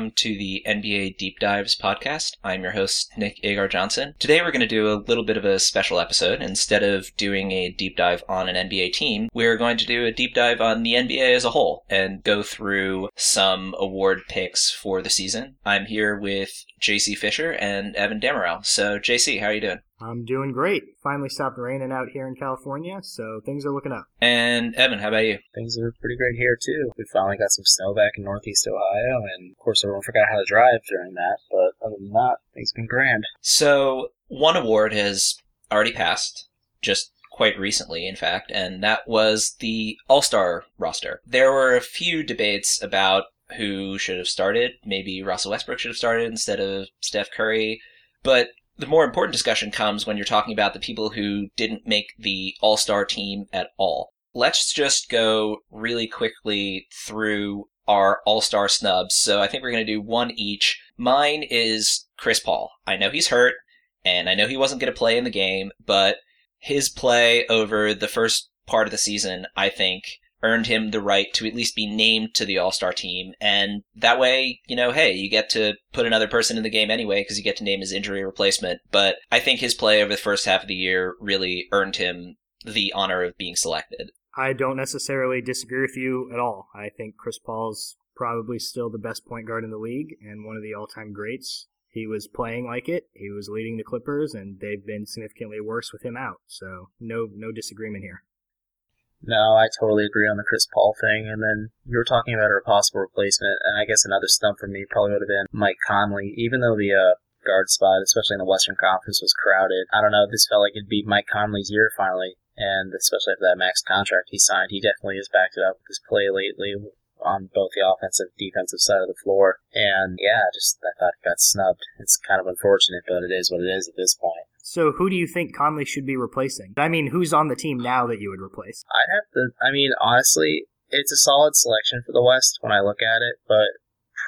Welcome to the NBA Deep Dives podcast. I'm your host, Nick Agar Johnson. Today we're going to do a little bit of a special episode. Instead of doing a deep dive on an NBA team, we're going to do a deep dive on the NBA as a whole and go through some award picks for the season. I'm here with JC Fisher and Evan Demerel. So, JC, how are you doing? I'm doing great. Finally stopped raining out here in California, so things are looking up. And Evan, how about you? Things are pretty great here too. We finally got some snow back in Northeast Ohio, and of course everyone forgot how to drive during that. But other than that, things have been grand. So, one award has already passed, just quite recently, in fact, and that was the All Star roster. There were a few debates about who should have started. Maybe Russell Westbrook should have started instead of Steph Curry. But the more important discussion comes when you're talking about the people who didn't make the all star team at all. Let's just go really quickly through our all star snubs. So I think we're going to do one each. Mine is Chris Paul. I know he's hurt, and I know he wasn't going to play in the game, but his play over the first part of the season, I think, earned him the right to at least be named to the All Star team. And that way, you know, hey, you get to put another person in the game anyway because you get to name his injury replacement. But I think his play over the first half of the year really earned him the honor of being selected. I don't necessarily disagree with you at all. I think Chris Paul's probably still the best point guard in the league and one of the all time greats. He was playing like it. He was leading the Clippers, and they've been significantly worse with him out. So no, no disagreement here. No, I totally agree on the Chris Paul thing. And then you were talking about a possible replacement, and I guess another stump for me probably would have been Mike Conley. Even though the uh, guard spot, especially in the Western Conference, was crowded, I don't know. This felt like it'd be Mike Conley's year finally, and especially after that max contract he signed, he definitely has backed it up with his play lately on both the offensive and defensive side of the floor. And yeah, just I thought it got snubbed. It's kind of unfortunate, but it is what it is at this point. So who do you think Conley should be replacing? I mean, who's on the team now that you would replace? I'd have to. I mean, honestly, it's a solid selection for the West when I look at it, but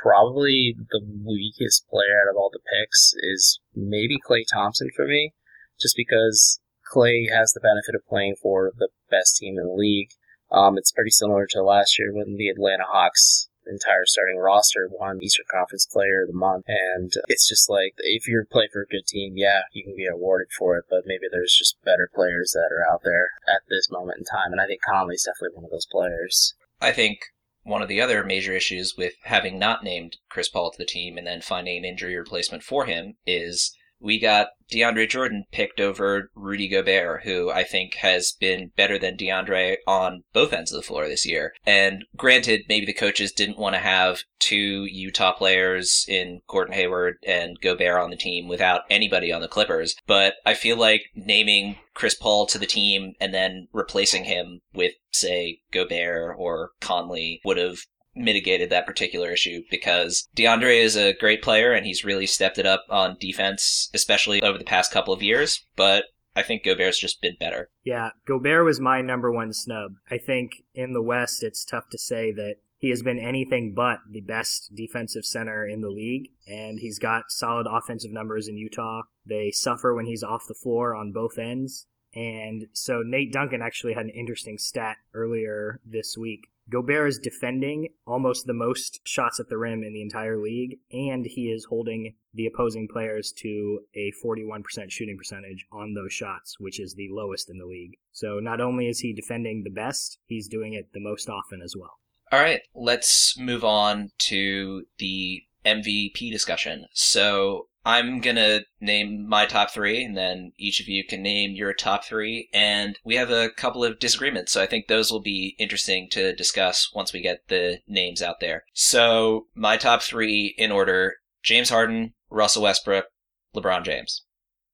probably the weakest player out of all the picks is maybe Klay Thompson for me, just because Klay has the benefit of playing for the best team in the league. Um, it's pretty similar to last year when the Atlanta Hawks entire starting roster won Eastern Conference Player of the Month. And it's just like, if you're playing for a good team, yeah, you can be awarded for it, but maybe there's just better players that are out there at this moment in time. And I think Conley's definitely one of those players. I think one of the other major issues with having not named Chris Paul to the team and then finding an injury replacement for him is we got DeAndre Jordan picked over Rudy Gobert, who I think has been better than DeAndre on both ends of the floor this year. And granted, maybe the coaches didn't want to have two Utah players in Gordon Hayward and Gobert on the team without anybody on the Clippers, but I feel like naming Chris Paul to the team and then replacing him with, say, Gobert or Conley would have mitigated that particular issue because DeAndre is a great player and he's really stepped it up on defense, especially over the past couple of years. But I think Gobert's just been better. Yeah, Gobert was my number one snub. I think in the West, it's tough to say that he has been anything but the best defensive center in the league, and he's got solid offensive numbers in Utah. They suffer when he's off the floor on both ends. And so Nate Duncan actually had an interesting stat earlier this week Gobert is defending almost the most shots at the rim in the entire league, and he is holding the opposing players to a 41% shooting percentage on those shots, which is the lowest in the league. So not only is he defending the best, he's doing it the most often as well. All right, let's move on to the MVP discussion. So I'm gonna name my top three, and then each of you can name your top three. And we have a couple of disagreements, so I think those will be interesting to discuss once we get the names out there. So my top three in order: James Harden, Russell Westbrook, LeBron James.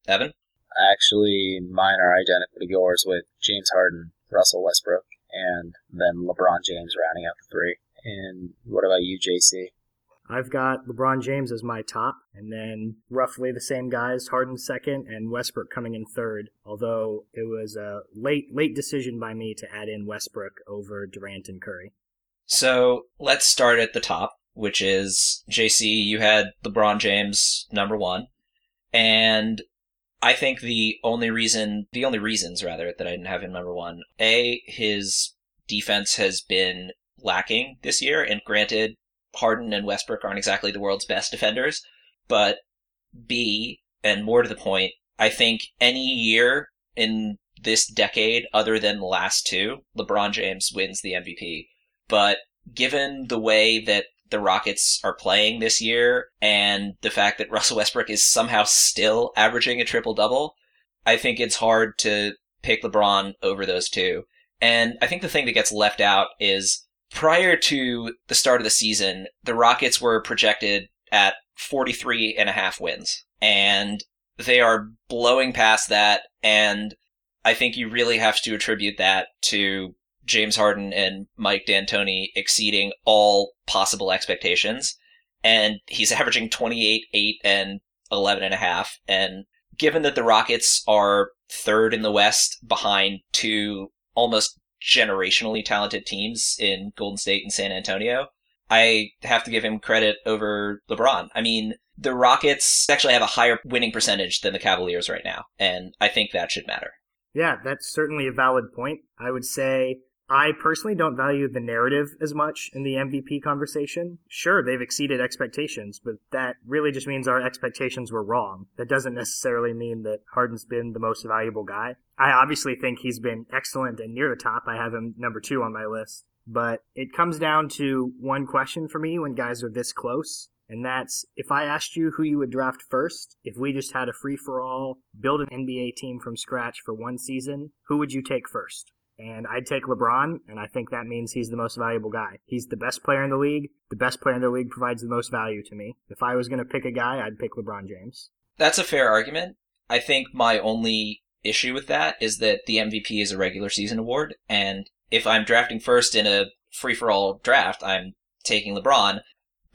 Evan. Actually, mine are identical to yours, with James Harden, Russell Westbrook, and then LeBron James rounding out the three. And what about you, JC? I've got LeBron James as my top, and then roughly the same guys, Harden second and Westbrook coming in third. Although it was a late late decision by me to add in Westbrook over Durant and Curry. So let's start at the top, which is JC. You had LeBron James number one, and I think the only reason, the only reasons rather, that I didn't have him number one, a his defense has been lacking this year, and granted, Harden and Westbrook aren't exactly the world's best defenders, but B, and more to the point, I think any year in this decade, other than the last two, LeBron James wins the MVP. But given the way that the Rockets are playing this year and the fact that Russell Westbrook is somehow still averaging a triple double, I think it's hard to pick LeBron over those two. And I think the thing that gets left out is prior to the start of the season, the Rockets were projected at 43 and a half wins. And they are blowing past that. And I think you really have to attribute that to James Harden and Mike D'Antoni exceeding all possible expectations. And he's averaging 28, 8, and 11 and a half. And given that the Rockets are third in the West behind two almost generationally talented teams in Golden State and San Antonio, I have to give him credit over LeBron. I mean, the Rockets actually have a higher winning percentage than the Cavaliers right now, and I think that should matter. Yeah, that's certainly a valid point. I would say I personally don't value the narrative as much in the MVP conversation. Sure, they've exceeded expectations, but that really just means our expectations were wrong. That doesn't necessarily mean that Harden's been the most valuable guy. I obviously think he's been excellent and near the top. I have him number two on my list. But it comes down to one question for me when guys are this close. And that's if I asked you who you would draft first, if we just had a free for all, build an NBA team from scratch for one season, who would you take first? And I'd take LeBron, and I think that means he's the most valuable guy. He's the best player in the league. The best player in the league provides the most value to me. If I was going to pick a guy, I'd pick LeBron James. That's a fair argument. I think my only issue with that is that the MVP is a regular season award, and if I'm drafting first in a free for all draft, I'm taking LeBron.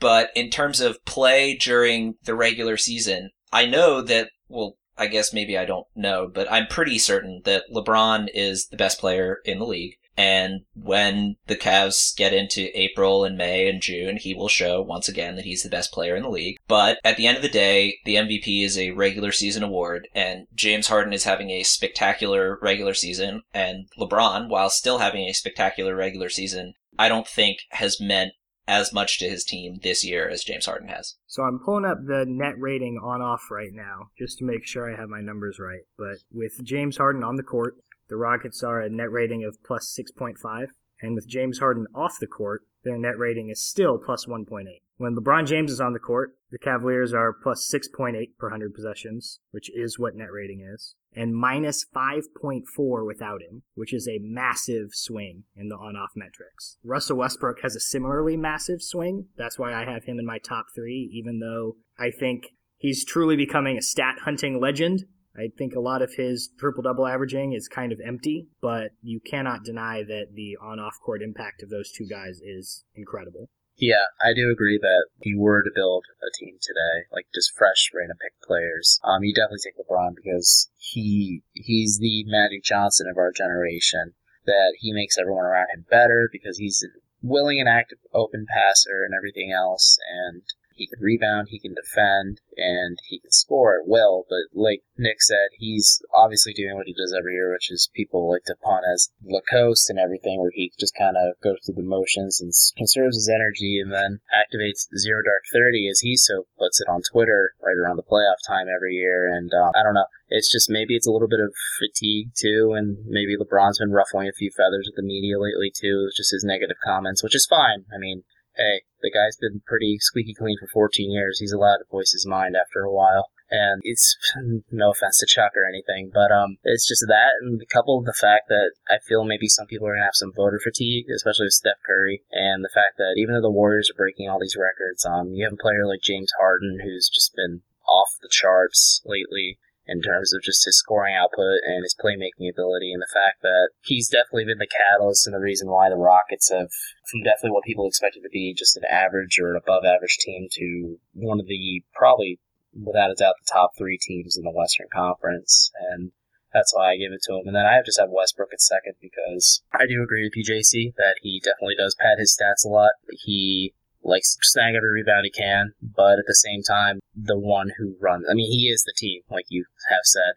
But in terms of play during the regular season, I know that, well, I guess maybe I don't know, but I'm pretty certain that LeBron is the best player in the league. And when the Cavs get into April and May and June, he will show once again that he's the best player in the league. But at the end of the day, the MVP is a regular season award, and James Harden is having a spectacular regular season, and LeBron, while still having a spectacular regular season, I don't think has meant as much to his team this year as James Harden has. So I'm pulling up the net rating on off right now just to make sure I have my numbers right. But with James Harden on the court, the Rockets are a net rating of plus 6.5. And with James Harden off the court, their net rating is still plus 1.8. When LeBron James is on the court, the Cavaliers are plus 6.8 per 100 possessions, which is what net rating is, and minus 5.4 without him, which is a massive swing in the on off metrics. Russell Westbrook has a similarly massive swing. That's why I have him in my top three, even though I think he's truly becoming a stat hunting legend. I think a lot of his triple double averaging is kind of empty, but you cannot deny that the on off court impact of those two guys is incredible. Yeah, I do agree that if you were to build a team today, like just fresh random pick players, um, you definitely take LeBron because he he's the Magic Johnson of our generation. That he makes everyone around him better because he's willing and active open passer and everything else, and he can rebound, he can defend, and he can score at will. But like Nick said, he's obviously doing what he does every year, which is people like to punt as LeCoast and everything, where he just kind of goes through the motions and conserves his energy and then activates Zero Dark 30 as he so puts it on Twitter right around the playoff time every year. And uh, I don't know. It's just maybe it's a little bit of fatigue too, and maybe LeBron's been ruffling a few feathers with the media lately too. It's just his negative comments, which is fine. I mean, hey, the guy's been pretty squeaky clean for 14 years. He's allowed to voice his mind after a while. And it's no offense to Chuck or anything, but um, it's just that, and coupled the fact that I feel maybe some people are gonna have some voter fatigue, especially with Steph Curry, and the fact that even though the Warriors are breaking all these records, um, you have a player like James Harden who's just been off the charts lately in terms of just his scoring output and his playmaking ability, and the fact that he's definitely been the catalyst and the reason why the Rockets have, from definitely what people expected to be just an average or an above average team, to one of the probably, without a doubt, the top three teams in the Western Conference. And that's why I give it to him. And then I have just have Westbrook at second because I do agree with PJC that he definitely does pad his stats a lot. He likes to snag every rebound he can, but at the same time, the one who runs. I mean, he is the team, like you have said.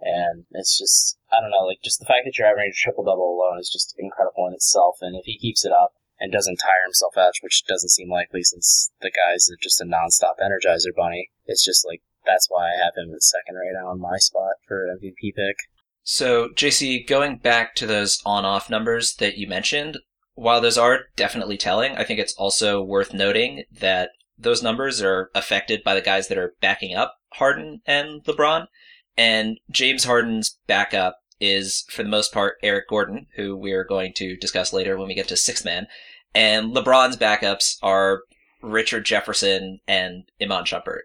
And it's just, I don't know, like just the fact that you're averaging a triple double alone is just incredible in itself. And if he keeps it up, and doesn't tire himself out, which doesn't seem likely since the guy's just a nonstop energizer bunny. It's just like that's why I have him at second right now in my spot for MVP pick. So, JC, going back to those on off numbers that you mentioned, while those are definitely telling, I think it's also worth noting that those numbers are affected by the guys that are backing up Harden and LeBron. And James Harden's backup is, for the most part, Eric Gordon, who we are going to discuss later when we get to six man. And LeBron's backups are Richard Jefferson and Iman Shumpert.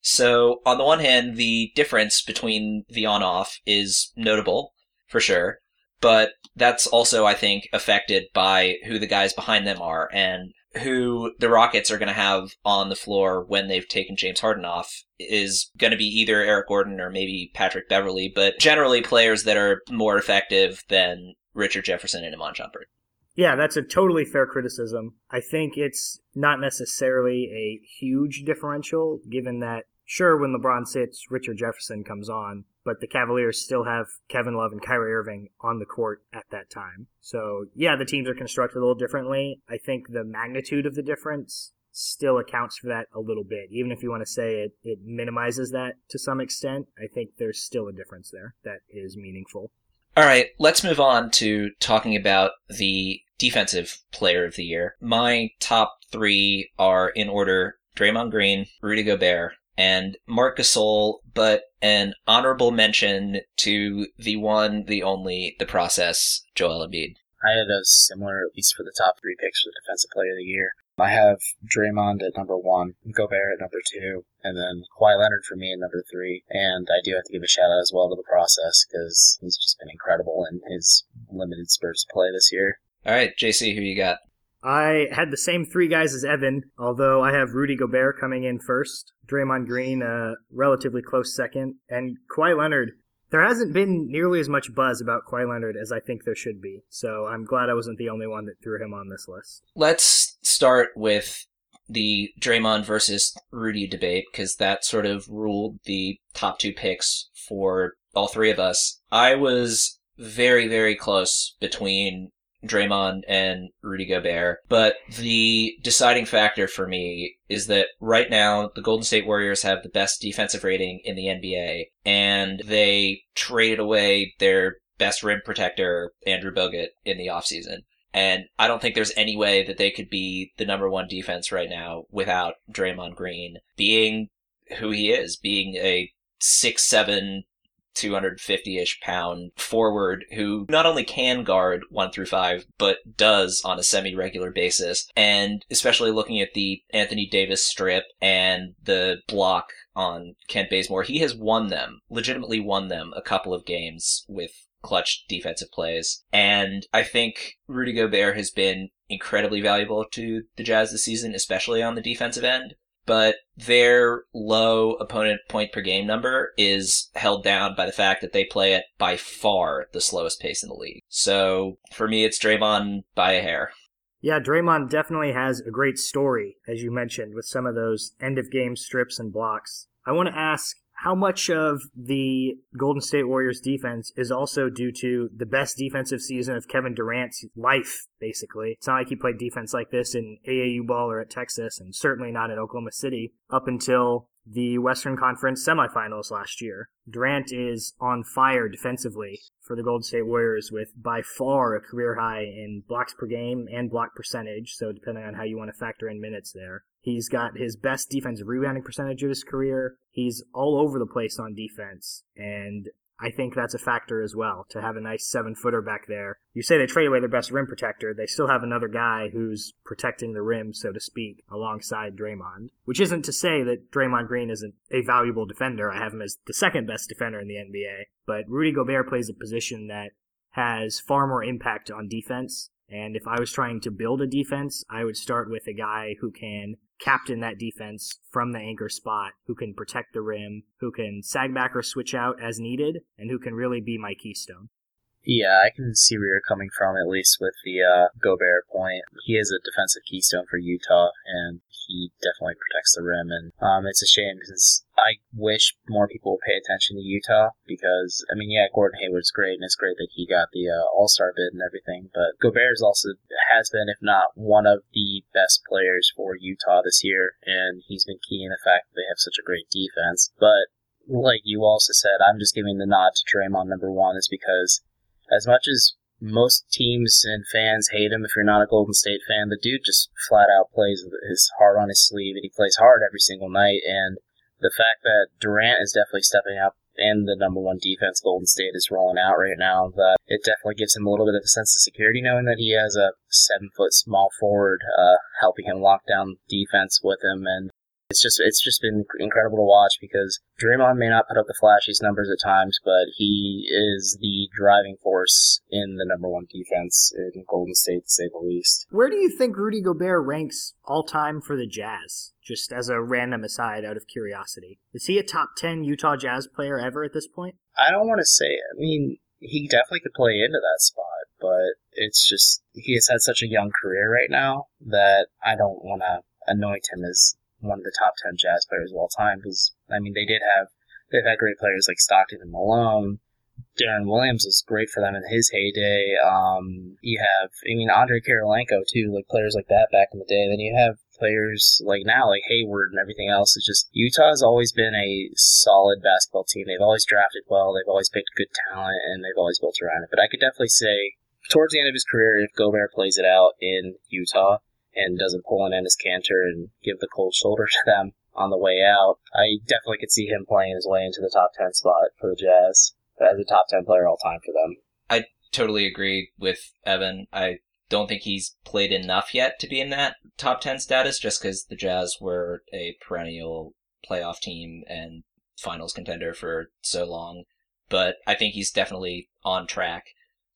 So, on the one hand, the difference between the on off is notable, for sure, but that's also, I think, affected by who the guys behind them are and who the Rockets are going to have on the floor when they've taken James Harden off is going to be either Eric Gordon or maybe Patrick Beverley, but generally players that are more effective than Richard Jefferson and Iman Shumpert. Yeah, that's a totally fair criticism. I think it's not necessarily a huge differential, given that, sure, when LeBron sits, Richard Jefferson comes on, but the Cavaliers still have Kevin Love and Kyrie Irving on the court at that time. So, yeah, the teams are constructed a little differently. I think the magnitude of the difference still accounts for that a little bit. Even if you want to say it, it minimizes that to some extent, I think there's still a difference there that is meaningful. All right, let's move on to talking about the defensive player of the year. My top three are in order Draymond Green, Rudy Gobert, and Marc Gasol, but an honorable mention to the one, the only, the process, Joel Embiid. I had a similar, at least for the top three picks for the defensive player of the year. I have Draymond at number one, Gobert at number two, and then Kawhi Leonard for me at number three. And I do have to give a shout out as well to the process because he's just been incredible in his limited spurts play this year. All right, JC, who you got? I had the same three guys as Evan, although I have Rudy Gobert coming in first, Draymond Green a relatively close second, and Kawhi Leonard. There hasn't been nearly as much buzz about Kawhi Leonard as I think there should be, so I'm glad I wasn't the only one that threw him on this list. Let's start with the Draymond versus Rudy debate because that sort of ruled the top two picks for all three of us. I was very, very close between Draymond and Rudy Gobert. But the deciding factor for me is that right now the Golden State Warriors have the best defensive rating in the NBA and they traded away their best rim protector, Andrew Bogut, in the offseason. And I don't think there's any way that they could be the number one defense right now without Draymond Green being who he is, being a six seven 250-ish pound forward who not only can guard one through five, but does on a semi-regular basis. And especially looking at the Anthony Davis strip and the block on Kent Bazemore, he has won them, legitimately won them a couple of games with clutch defensive plays. And I think Rudy Gobert has been incredibly valuable to the Jazz this season, especially on the defensive end but their low opponent point per game number is held down by the fact that they play at by far the slowest pace in the league. So for me, it's Draymond by a hair. Yeah, Draymond definitely has a great story, as you mentioned, with some of those end of game strips and blocks. I want to ask how much of the Golden State Warriors defense is also due to the best defensive season of Kevin Durant's life, basically. It's not like he played defense like this in AAU ball or at Texas, and certainly not in Oklahoma City up until the Western Conference semifinals last year. Durant is on fire defensively for the Golden State Warriors with by far a career high in blocks per game and block percentage, so depending on how you want to factor in minutes there. He's got his best defensive rebounding percentage of his career. He's all over the place on defense, and I think that's a factor as well to have a nice seven footer back there. You say they trade away their best rim protector, they still have another guy who's protecting the rim, so to speak, alongside Draymond. Which isn't to say that Draymond Green isn't a valuable defender. I have him as the second best defender in the NBA. But Rudy Gobert plays a position that has far more impact on defense. And if I was trying to build a defense, I would start with a guy who can captain that defense from the anchor spot, who can protect the rim, who can sag back or switch out as needed, and who can really be my keystone. Yeah, I can see where you're coming from, at least with the uh, Gobert point. He is a defensive keystone for Utah, and he definitely protects the rim. And um, it's a shame because I wish more people would pay attention to Utah because, I mean, yeah, Gordon Hayward's great, and it's great that he got the uh, All Star bid and everything. But Gobert is also has been, if not one of the best players for Utah this year, and he's been key in the fact that they have such a great defense. But like you also said, I'm just giving the nod to Draymond number one is because as much as most teams and fans hate him if you're not a Golden State fan. The dude just flat out plays his heart on his sleeve, and he plays hard every single night. And the fact that Durant is definitely stepping up and the number one defense Golden State is rolling out right now, that it definitely gives him a little bit of a sense of security knowing that he has a seven foot small forward uh, helping him lock down defense with him and it's just it's just been incredible to watch because Draymond may not put up the flashiest numbers at times, but he is the driving force in the number one defense in Golden State, to say the least. Where do you think Rudy Gobert ranks all time for the Jazz? Just as a random aside, out of curiosity, is he a top ten Utah Jazz player ever at this point? I don't want to say. I mean, he definitely could play into that spot, but it's just he has had such a young career right now that I don't want to anoint him as one of the top 10 jazz players of all time because, I mean, they did have, they've had great players like Stockton and Malone. Deron Williams was great for them in his heyday. Um, you have, I mean, Andre Kirilenko too, like players like that back in the day. Then you have players like now, like Hayward and everything else. It's just Utah has always been a solid basketball team. They've always drafted well. They've always picked good talent, and they've always built around it. But I could definitely say, towards the end of his career, if Gobert plays it out in Utah, and doesn't pull an Enes Kanter and give the cold shoulder to them on the way out, I definitely could see him playing his way into the top 10 spot for the Jazz as a top 10 player all time for them. I totally agree with Evan. I don't think he's played enough yet to be in that top 10 status just because the Jazz were a perennial playoff team and finals contender for so long. But I think he's definitely on track.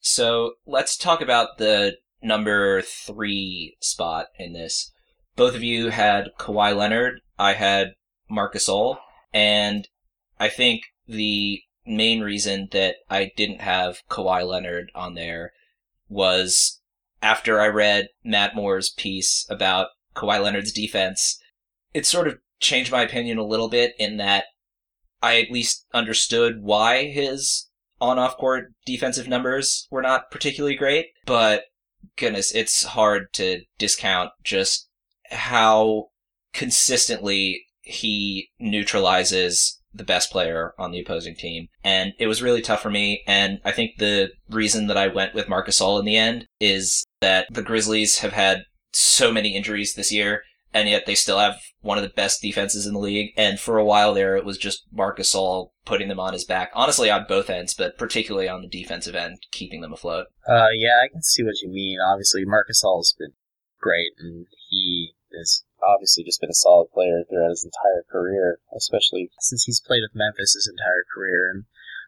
So let's talk about the number three spot in this. Both of you had Kawhi Leonard. I had Marcus Gasol. And I think the main reason that I didn't have Kawhi Leonard on there was after I read Matt Moore's piece about Kawhi Leonard's defense, it sort of changed my opinion a little bit in that I at least understood why his on off court defensive numbers were not particularly great, but goodness, it's hard to discount just how consistently he neutralizes the best player on the opposing team. And it was really tough for me. And I think the reason that I went with Marc Gasol in the end is that the Grizzlies have had so many injuries this year and yet they still have one of the best defenses in the league. And for a while there, it was just Marcus Gasol putting them on his back. Honestly, on both ends, but particularly on the defensive end, keeping them afloat. Uh, yeah, I can see what you mean. Obviously, Marcus Gasol's been great, and he has obviously just been a solid player throughout his entire career, especially since he's played with Memphis his entire career. And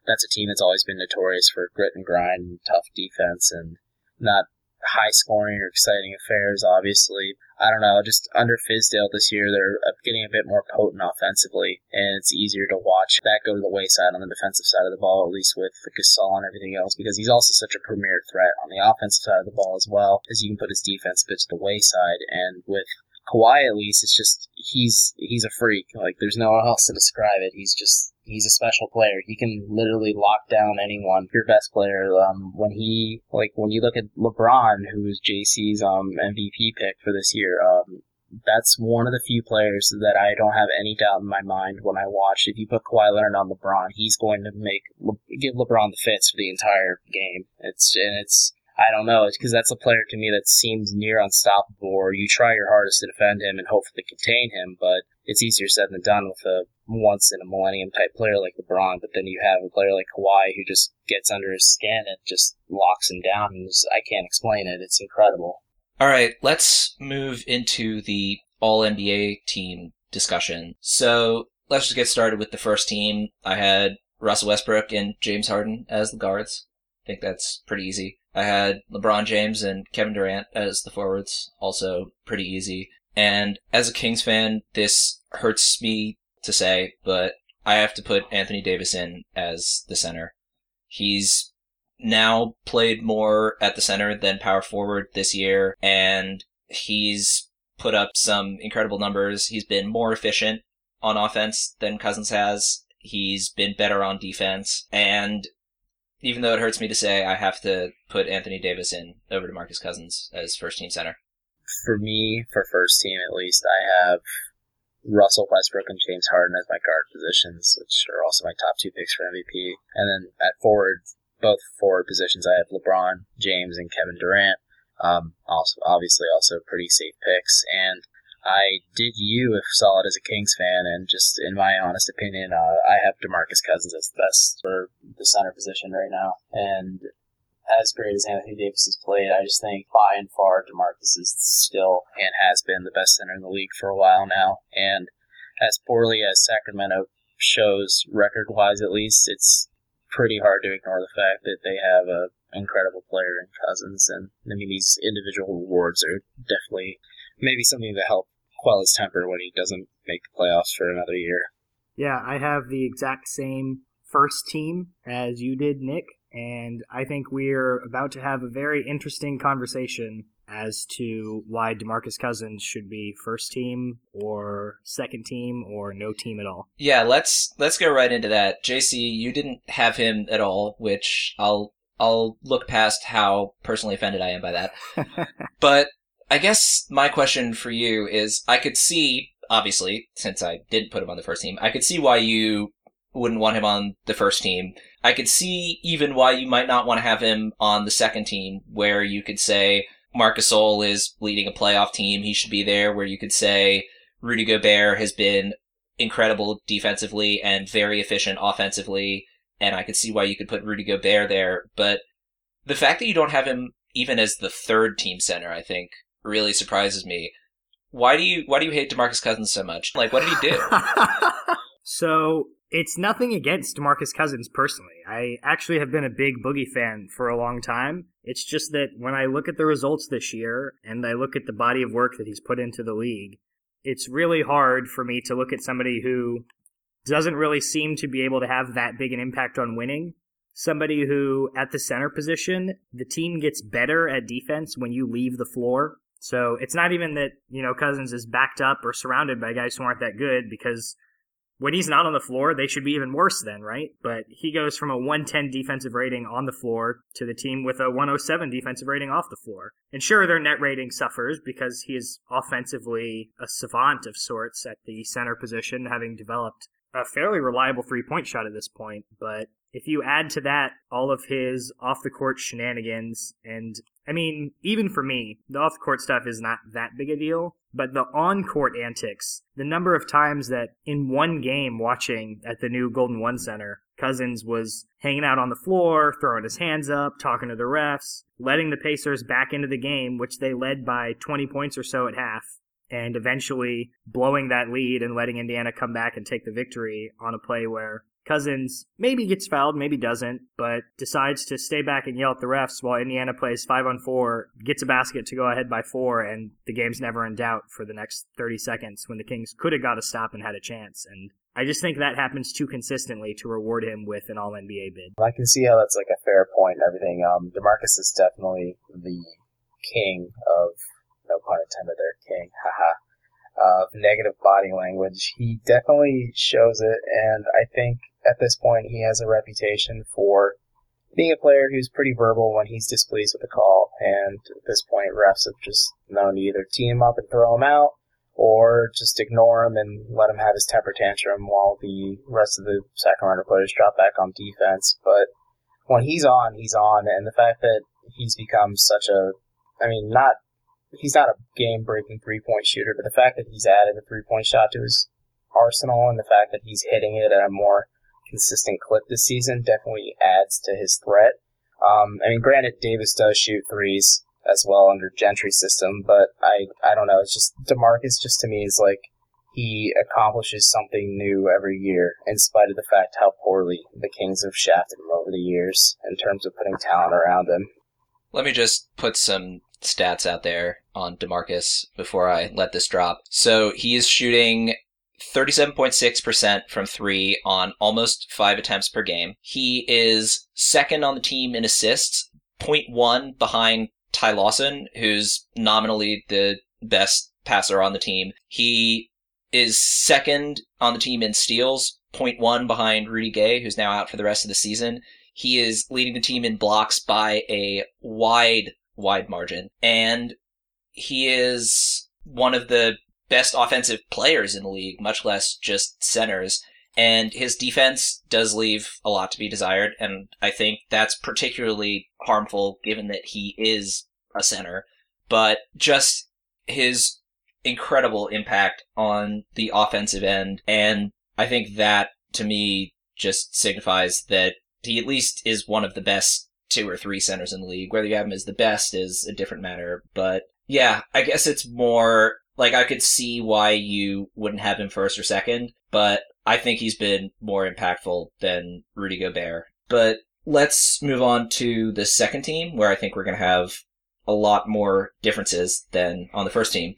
that's a team that's always been notorious for grit and grind and tough defense and not high scoring or exciting affairs, obviously. I don't know, just under Fizdale this year, they're uh, getting a bit more potent offensively, and it's easier to watch that go to the wayside on the defensive side of the ball, at least with Gasol and everything else, because he's also such a premier threat on the offensive side of the ball as well, as you can put his defense bit to the wayside, and with Kawhi, at least, it's just he's he's a freak. Like there's no else to describe it. He's just he's a special player. He can literally lock down anyone. Your best player. Um, when he like when you look at LeBron, who's JC's um MVP pick for this year. Um, that's one of the few players that I don't have any doubt in my mind when I watch. If you put Kawhi Leonard on LeBron, he's going to make give LeBron the fits for the entire game. It's and it's I don't know. Because that's a player to me that seems near unstoppable. Or you try your hardest to defend him and hopefully contain him, but it's easier said than done with a once in a millennium type player like LeBron. But then you have a player like Kawhi who just gets under his skin and just locks him down. And I can't explain it. It's incredible. All right, let's move into the All NBA team discussion. So let's just get started with the first team. I had Russell Westbrook and James Harden as the guards. I think that's pretty easy. I had LeBron James and Kevin Durant as the forwards, also pretty easy. And as a Kings fan, this hurts me to say, but I have to put Anthony Davis in as the center. He's now played more at the center than power forward this year, and he's put up some incredible numbers. He's been more efficient on offense than Cousins has. He's been better on defense. And even though it hurts me to say, I have to put Anthony Davis in over DeMarcus Cousins as first team center. For me, for first team at least, I have Russell Westbrook and James Harden as my guard positions, which are also my top two picks for MVP. And then at forward, both forward positions, I have LeBron, James, and Kevin Durant. Um, also, obviously, also pretty safe picks. And I did you if solid as a Kings fan, and just in my honest opinion, uh, I have Demarcus Cousins as the best for the center position right now. And as great as Anthony Davis has played, I just think by and far Demarcus is still and has been the best center in the league for a while now. And as poorly as Sacramento shows record wise, at least, it's pretty hard to ignore the fact that they have a incredible player in Cousins. And I mean, these individual rewards are definitely maybe something to help quell his temper when he doesn't make the playoffs for another year. Yeah, I have the exact same first team as you did, Nick, and I think we're about to have a very interesting conversation as to why DeMarcus Cousins should be first team or second team or no team at all. Yeah, let's let's go right into that. JC, you didn't have him at all, which I'll I'll look past how personally offended I am by that. but I guess my question for you is I could see, obviously, since I didn't put him on the first team, I could see why you wouldn't want him on the first team. I could see even why you might not want to have him on the second team, where you could say Marcus Gasol is leading a playoff team. He should be there, where you could say Rudy Gobert has been incredible defensively and very efficient offensively. And I could see why you could put Rudy Gobert there. But the fact that you don't have him even as the third team center, I think really surprises me. Why do you why do you hate DeMarcus Cousins so much? Like what did he do? so it's nothing against DeMarcus Cousins personally. I actually have been a big Boogie fan for a long time. It's just that when I look at the results this year and I look at the body of work that he's put into the league, it's really hard for me to look at somebody who doesn't really seem to be able to have that big an impact on winning. Somebody who, at the center position, the team gets better at defense when you leave the floor so it's not even that, you know, Cousins is backed up or surrounded by guys who aren't that good because when he's not on the floor, they should be even worse then, right? But he goes from a 110 defensive rating on the floor to the team with a 107 defensive rating off the floor. And sure, their net rating suffers because he is offensively a savant of sorts at the center position, having developed a fairly reliable three point shot at this point. But if you add to that all of his off the court shenanigans and I mean, even for me, the off the court stuff is not that big a deal, but the on court antics, the number of times that in one game watching at the new Golden One Center, Cousins was hanging out on the floor, throwing his hands up, talking to the refs, letting the Pacers back into the game, which they led by 20 points or so at half, and eventually blowing that lead and letting Indiana come back and take the victory on a play where Cousins maybe gets fouled, maybe doesn't, but decides to stay back and yell at the refs while Indiana plays five on four, gets a basket to go ahead by four, and the game's never in doubt for the next 30 seconds when the Kings could have got a stop and had a chance. And I just think that happens too consistently to reward him with an All NBA bid. I can see how that's like a fair point and everything. Um, Demarcus is definitely the king of no pun intended there, king, haha, of negative body language. He definitely shows it, and I think at this point he has a reputation for being a player who's pretty verbal when he's displeased with the call. And at this point, refs have just known to either tee him up and throw him out, or just ignore him and let him have his temper tantrum while the rest of the Sacramento players drop back on defense. But when he's on, he's on, and the fact that he's become such a, I mean, not he's not a game breaking three point shooter, but the fact that he's added a three point shot to his arsenal and the fact that he's hitting it at a more consistent clip this season definitely adds to his threat. Um, I mean, granted, Davis does shoot threes as well under Gentry's system, but I I don't know. It's just Demarcus just to me is like he accomplishes something new every year, in spite of the fact how poorly the Kings have shafted him over the years in terms of putting talent around him. Let me just put some stats out there on DeMarcus before I let this drop. So he is shooting 37.6% from three on almost five attempts per game. He is second on the team in assists, 0.1 behind Ty Lawson, who's nominally the best passer on the team. He is second on the team in steals, 0.1 behind Rudy Gay, who's now out for the rest of the season. He is leading the team in blocks by a wide, wide margin. And he is one of the best offensive players in the league, much less just centers. And his defense does leave a lot to be desired. And I think that's particularly harmful given that he is a center. But just his incredible impact on the offensive end. And I think that to me just signifies that he at least is one of the best two or three centers in the league. Whether you have him as the best is a different matter. But yeah, I guess it's more like I could see why you wouldn't have him first or second, but I think he's been more impactful than Rudy Gobert. But let's move on to the second team where I think we're going to have a lot more differences than on the first team.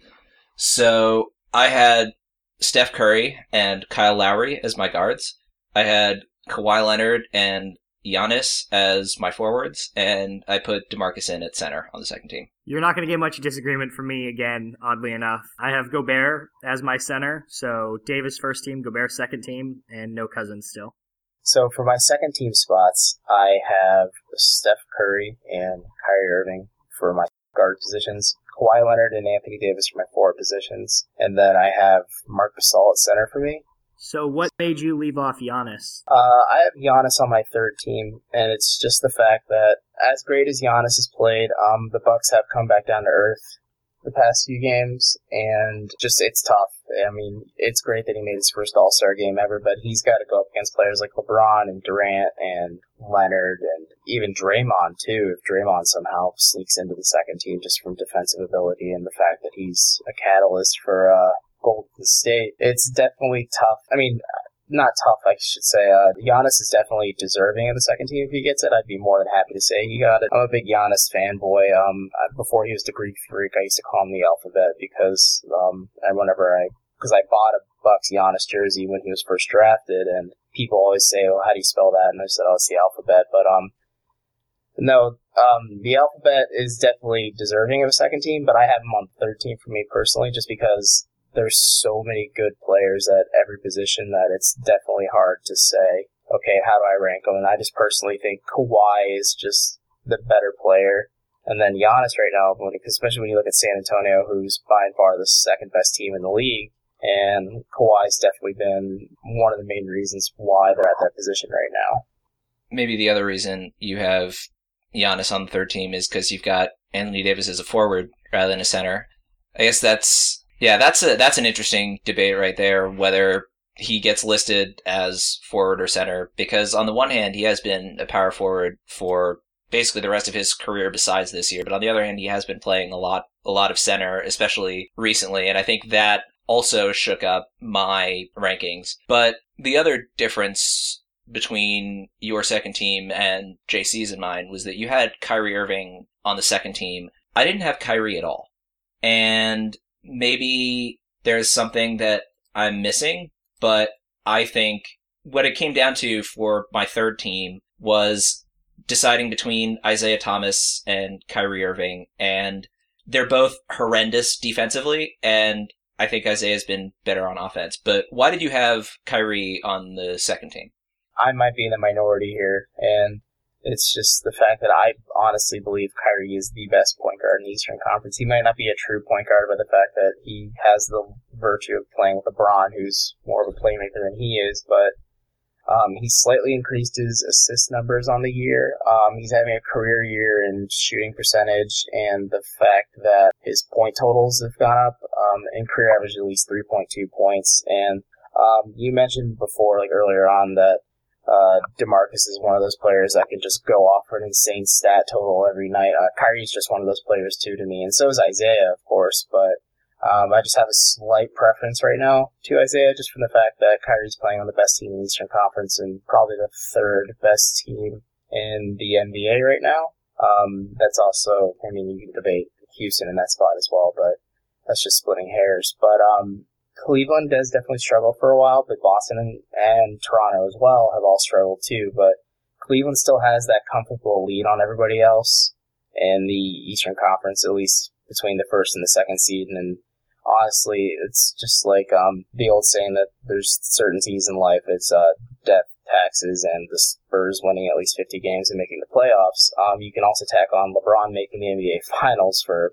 So I had Steph Curry and Kyle Lowry as my guards. I had Kawhi Leonard and Giannis as my forwards, and I put DeMarcus in at center on the second team. You're not going to get much disagreement from me again, oddly enough. I have Gobert as my center, so Davis first team, Gobert second team, and no Cousins still. So for my second team spots, I have Steph Curry and Kyrie Irving for my guard positions. Kawhi Leonard and Anthony Davis for my forward positions. And then I have Marc Gasol at center for me. So what made you leave off Giannis? Uh, I have Giannis on my third team, and it's just the fact that as great as Giannis has played, um, the Bucks have come back down to earth the past few games, and just it's tough. I mean, it's great that he made his first All Star game ever, but he's got to go up against players like LeBron and Durant and Leonard and even Draymond too. If Draymond somehow sneaks into the second team just from defensive ability and the fact that he's a catalyst for uh, Golden State, it's definitely tough. I mean, not tough, I should say. Uh, Giannis is definitely deserving of the second team if he gets it. I'd be more than happy to say he got it. I'm a big Giannis fanboy. Um, before he was the Greek freak, I used to call him the alphabet because um, and whenever I because I bought a Bucks Giannis jersey when he was first drafted, and people always say, "Oh, how do you spell that?" And I said, "Oh, it's the alphabet." But um, no, um, the alphabet is definitely deserving of a second team, but I have him on third team for me personally, just because there's so many good players at every position that it's definitely hard to say, okay, how do I rank them? And I just personally think Kawhi is just the better player. And then Giannis right now, especially when you look at San Antonio, who's by and far the second best team in the league, and Kawhi's definitely been one of the main reasons why they're at that position right now. Maybe the other reason you have Giannis on the third team is because you've got Anthony Davis as a forward rather than a center. I guess that's yeah, that's a that's an interesting debate right there whether he gets listed as forward or center because on the one hand he has been a power forward for basically the rest of his career besides this year, but on the other hand he has been playing a lot a lot of center especially recently and I think that also shook up my rankings. But the other difference between your second team and JC's and mine was that you had Kyrie Irving on the second team. I didn't have Kyrie at all. And maybe there's something that I'm missing, but I think what it came down to for my third team was deciding between Isaiah Thomas and Kyrie Irving, and they're both horrendous defensively, and I think Isaiah's been better on offense. But why did you have Kyrie on the second team? I might be in the minority here, and it's just the fact that I honestly believe Kyrie is the best point guard in the Eastern Conference. He might not be a true point guard, but the fact that he has the virtue of playing with LeBron, who's more of a playmaker than he is, but um, he slightly increased his assist numbers on the year. Um, he's having a career year in shooting percentage, and the fact that his point totals have gone up um, in career average at least 3.2 points. And um, you mentioned before, like earlier on, that uh, Demarcus is one of those players that can just go off for an insane stat total every night. Uh, Kyrie's just one of those players too to me, and so is Isaiah, of course. But um, I just have a slight preference right now to Isaiah, just from the fact that Kyrie's playing on the best team in the Eastern Conference and probably the third best team in the NBA right now. Um, that's also, I mean, you can debate Houston in that spot as well, but that's just splitting hairs. But um, Cleveland does definitely struggle for a while, but Boston and, and Toronto as well have all struggled too. But Cleveland still has that comfortable lead on everybody else in the Eastern Conference, at least between the first and the second seed. And honestly, it's just like um, the old saying that there's certainties in life. It's uh, death, taxes, and the Spurs winning at least 50 games and making the playoffs. Um, you can also tack on LeBron making the NBA Finals for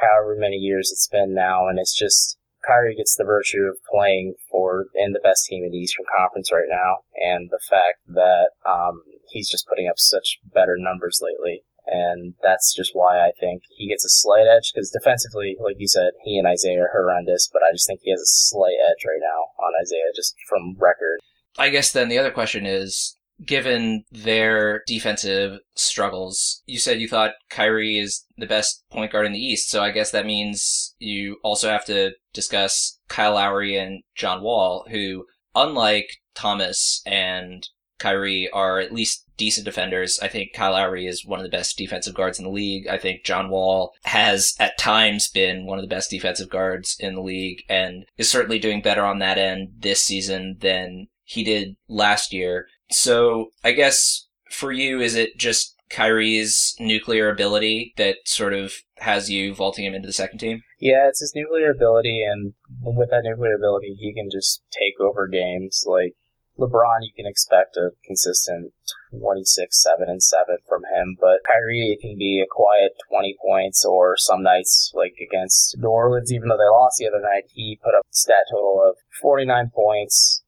however many years it's been now, and it's just Kyrie gets the virtue of playing for in the best team in the Eastern Conference right now, and the fact that um, he's just putting up such better numbers lately and that's just why I think he gets a slight edge because defensively, like you said, he and Isaiah are horrendous, but I just think he has a slight edge right now on Isaiah just from record. I guess then the other question is given their defensive struggles, you said you thought Kyrie is the best point guard in the East, so I guess that means you also have to discuss Kyle Lowry and John Wall, who, unlike Thomas and Kyrie, are at least decent defenders. I think Kyle Lowry is one of the best defensive guards in the league. I think John Wall has at times been one of the best defensive guards in the league and is certainly doing better on that end this season than he did last year. So I guess for you, is it just Kyrie's nuclear ability that sort of has you vaulting him into the second team? Yeah, it's his nuclear ability, and with that nuclear ability, he can just take over games. Like LeBron, you can expect a consistent 26, 7, and 7 from him, but Kyrie, it can be a quiet 20 points, or some nights, like against New Orleans, even though they lost the other night, he put up a stat total of 49 points,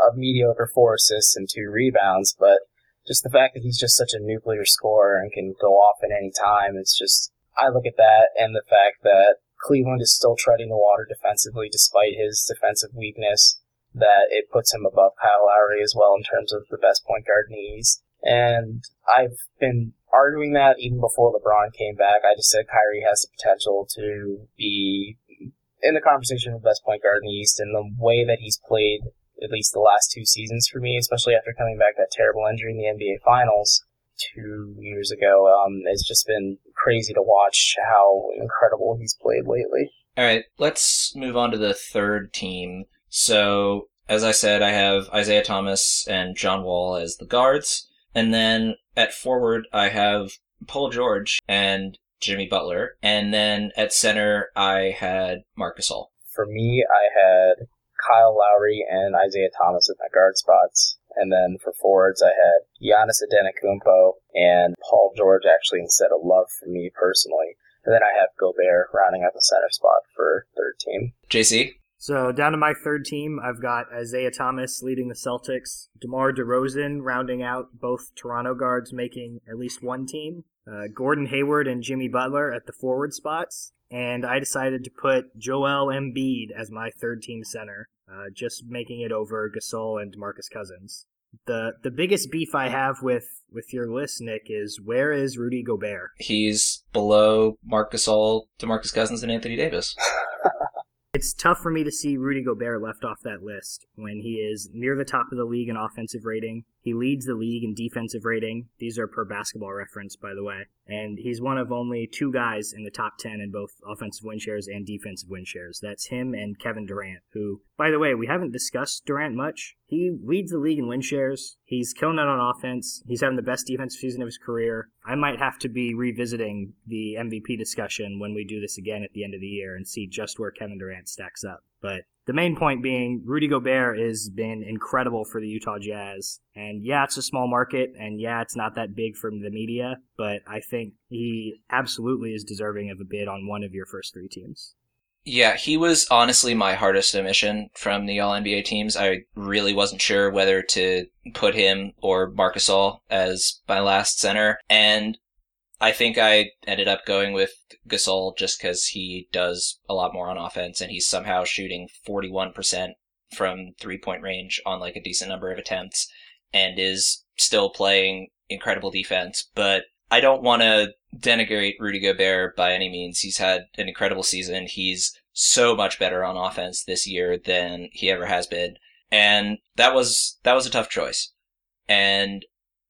a mediocre 4 assists, and 2 rebounds, but just the fact that he's just such a nuclear scorer and can go off at any time, it's just, I look at that and the fact that Cleveland is still treading the water defensively despite his defensive weakness that it puts him above Kyle Lowry as well in terms of the best point guard in the East. And I've been arguing that even before LeBron came back. I just said Kyrie has the potential to be in the conversation of best point guard in the East, and the way that he's played at least the last two seasons for me, especially after coming back that terrible injury in the NBA Finals two years ago, um, it's just been crazy to watch how incredible he's played lately. All right, let's move on to the third team. So, as I said, I have Isaiah Thomas and John Wall as the guards. And then at forward, I have Paul George and Jimmy Butler. And then at center, I had Marc All. For me, I had Kyle Lowry and Isaiah Thomas at my guard spots. And then for forwards, I had Giannis Antetokounmpo and Paul George actually instead of Love for me personally. And then I have Gobert rounding out the center spot for third team. JC? So down to my third team, I've got Isaiah Thomas leading the Celtics, DeMar DeRozan rounding out both Toronto guards, making at least one team, uh, Gordon Hayward and Jimmy Butler at the forward spots, and I decided to put Joel Embiid as my third team center, uh, just making it over Gasol and Marcus Cousins. The the biggest beef I have with with your list, Nick, is where is Rudy Gobert? He's below Marc Gasol, DeMarcus Cousins, and Anthony Davis. It's tough for me to see Rudy Gobert left off that list when he is near the top of the league in offensive rating. He leads the league in defensive rating. These are per basketball reference, by the way. And he's one of only two guys in the top 10 in both offensive win shares and defensive win shares. That's him and Kevin Durant, who, by the way, we haven't discussed Durant much. He leads the league in win shares. He's killing it on offense. He's having the best defensive season of his career. I might have to be revisiting the MVP discussion when we do this again at the end of the year and see just where Kevin Durant stacks up. But the main point being, Rudy Gobert has been incredible for the Utah Jazz. And yeah, it's a small market, and yeah, it's not that big from the media, but I think he absolutely is deserving of a bid on one of your first three teams. Yeah, he was honestly my hardest omission from the All NBA teams. I really wasn't sure whether to put him or Marc Gasol as my last center, and I think I ended up going with Gasol just because he does a lot more on offense and he's somehow shooting 41% from three point range on like a decent number of attempts and is still playing incredible defense. But I don't want to denigrate Rudy Gobert by any means. He's had an incredible season. He's so much better on offense this year than he ever has been. And that was, that was a tough choice. And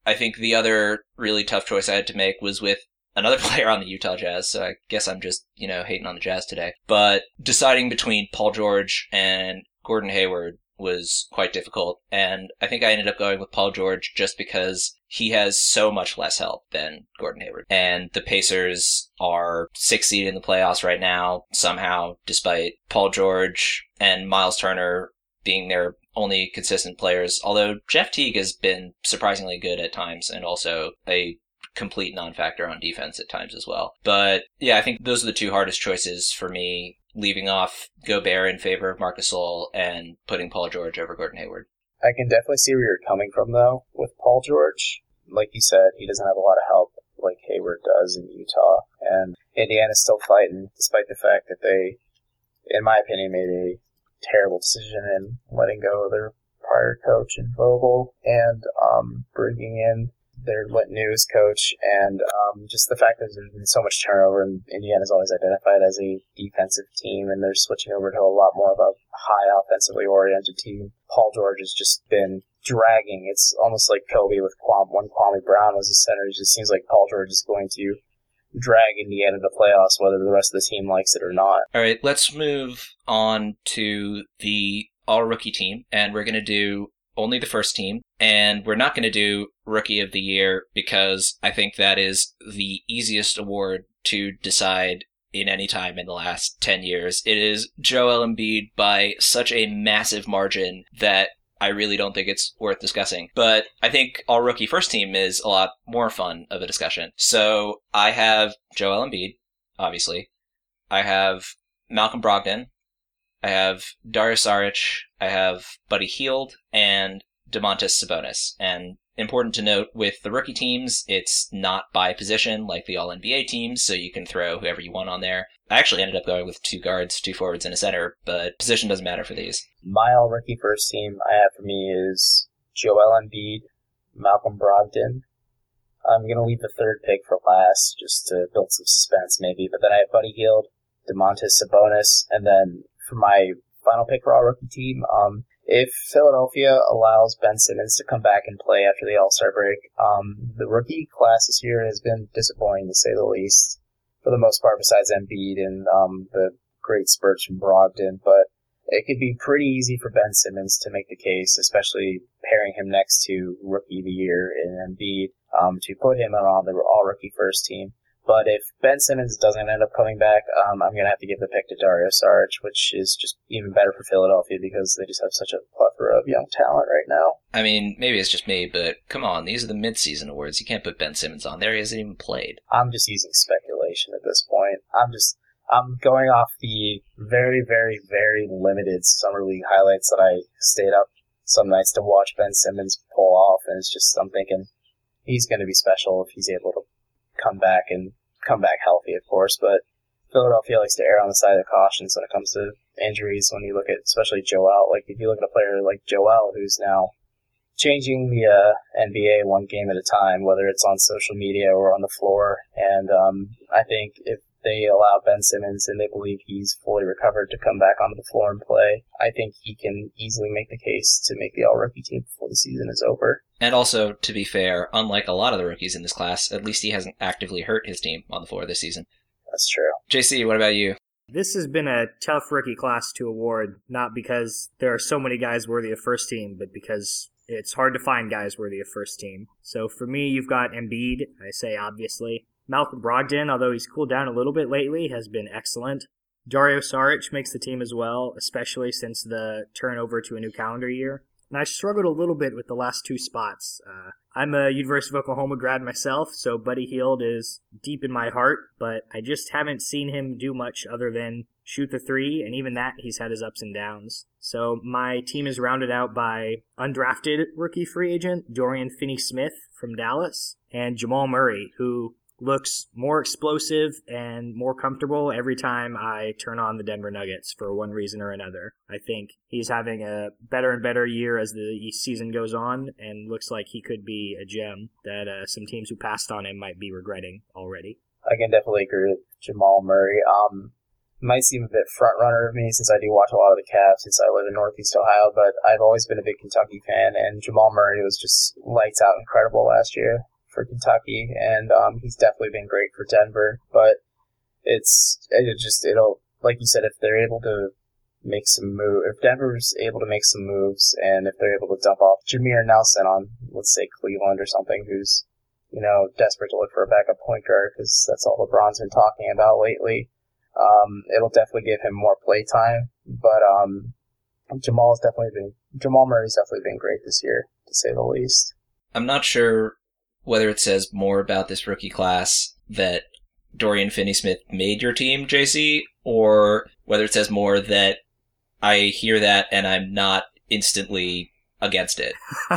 I think the other really tough choice I had to make was with another player on the Utah Jazz, so I guess I'm just, you know, hating on the Jazz today. But deciding between Paul George and Gordon Hayward was quite difficult. And I think I ended up going with Paul George just because he has so much less help than Gordon Hayward. And the Pacers are six seed in the playoffs right now, somehow, despite Paul George and Miles Turner being their only consistent players. Although Jeff Teague has been surprisingly good at times and also a complete non-factor on defense at times as well. But yeah, I think those are the two hardest choices for me, leaving off Gobert in favor of Marcus Gasol and putting Paul George over Gordon Hayward. I can definitely see where you're coming from though with Paul George. Like you said, he doesn't have a lot of help like Hayward does in Utah, and Indiana's still fighting despite the fact that they, in my opinion, made a terrible decision in letting go of their prior coach in Vogel and um, bringing in their news coach, and um, just the fact that there's been so much turnover, and Indiana's always identified as a defensive team, and they're switching over to a lot more of a high offensively oriented team. Paul George has just been dragging. It's almost like Kobe with Kwame, when Kwame Brown was the center. It just seems like Paul George is going to drag Indiana to playoffs, whether the rest of the team likes it or not. All right, let's move on to the all rookie team, and we're going to do only the first team. And we're not going to do Rookie of the Year because I think that is the easiest award to decide in any time in the last 10 years. It is Joel Embiid by such a massive margin that I really don't think it's worth discussing. But I think all rookie first team is a lot more fun of a discussion. So I have Joel Embiid, obviously. I have Malcolm Brogdon. I have Dario Saric. I have Buddy Hield and Domantas Sabonis. And important to note with the rookie teams, it's not by position like the All NBA teams, so you can throw whoever you want on there. I actually ended up going with two guards, two forwards, and a center, but position doesn't matter for these. My all rookie first team I have for me is Joel Embiid, Malcolm Brogdon. I'm gonna leave the third pick for last, just to build some suspense, maybe. But then I have Buddy Hield, Domantas Sabonis, and then for my final pick for our rookie team, um, if Philadelphia allows Ben Simmons to come back and play after the All Star break, um, the rookie class this year has been disappointing to say the least for the most part, besides Embiid and um, the great spurts from Brogdon. But it could be pretty easy for Ben Simmons to make the case, especially pairing him next to Rookie of the Year in Embiid, um, to put him on the All Rookie First team. But if Ben Simmons doesn't end up coming back, um, I'm going to have to give the pick to Dario Saric, which is just even better for Philadelphia because they just have such a plethora of young talent right now. I mean, maybe it's just me, but come on, these are the midseason awards. You can't put Ben Simmons on there. He hasn't even played. I'm just using speculation at this point. I'm just I'm going off the very, very, very limited summer league highlights that I stayed up some nights to watch Ben Simmons pull off, and it's just I'm thinking he's going to be special if he's able to come back and come back healthy, of course. But Philadelphia likes to err on the side of caution when it comes to injuries. When you look at, especially Joel, like if you look at a player like Joel, who's now changing the uh, NBA one game at a time, whether it's on social media or on the floor. And um, I think if they allow Ben Simmons and they believe he's fully recovered to come back onto the floor and play, I think he can easily make the case to make the all rookie team before the season is over. And also, to be fair, unlike a lot of the rookies in this class, at least he hasn't actively hurt his team on the floor this season. That's true. JC, what about you? This has been a tough rookie class to award, not because there are so many guys worthy of first team, but because it's hard to find guys worthy of first team. So for me, you've got Embiid, I say obviously. Malcolm Brogdon, although he's cooled down a little bit lately, has been excellent. Dario Saric makes the team as well, especially since the turnover to a new calendar year. And I struggled a little bit with the last two spots. Uh, I'm a University of Oklahoma grad myself, so Buddy Hield is deep in my heart, but I just haven't seen him do much other than shoot the three, and even that he's had his ups and downs. So my team is rounded out by undrafted rookie free agent Dorian Finney Smith from Dallas and Jamal Murray, who looks more explosive and more comfortable every time I turn on the Denver Nuggets for one reason or another. I think he's having a better and better year as the season goes on and looks like he could be a gem that uh, some teams who passed on him might be regretting already. I can definitely agree with Jamal Murray. Um, might seem a bit front runner of me since I do watch a lot of the Cavs since I live in Northeast Ohio, but I've always been a big Kentucky fan, and Jamal Murray was just lights out incredible last year for Kentucky, and um, he's definitely been great for Denver. But it's it just it'll like you said if they're able to make some move, if Denver's able to make some moves, and if they're able to dump off Jameer Nelson on, let's say Cleveland or something, who's you know desperate to look for a backup point guard because that's all LeBron's been talking about lately. Um, it'll definitely give him more play time, but um, Jamal's definitely been Jamal Murray's definitely been great this year, to say the least. I'm not sure whether it says more about this rookie class that Dorian Finney-Smith made your team, JC, or whether it says more that I hear that and I'm not instantly against it.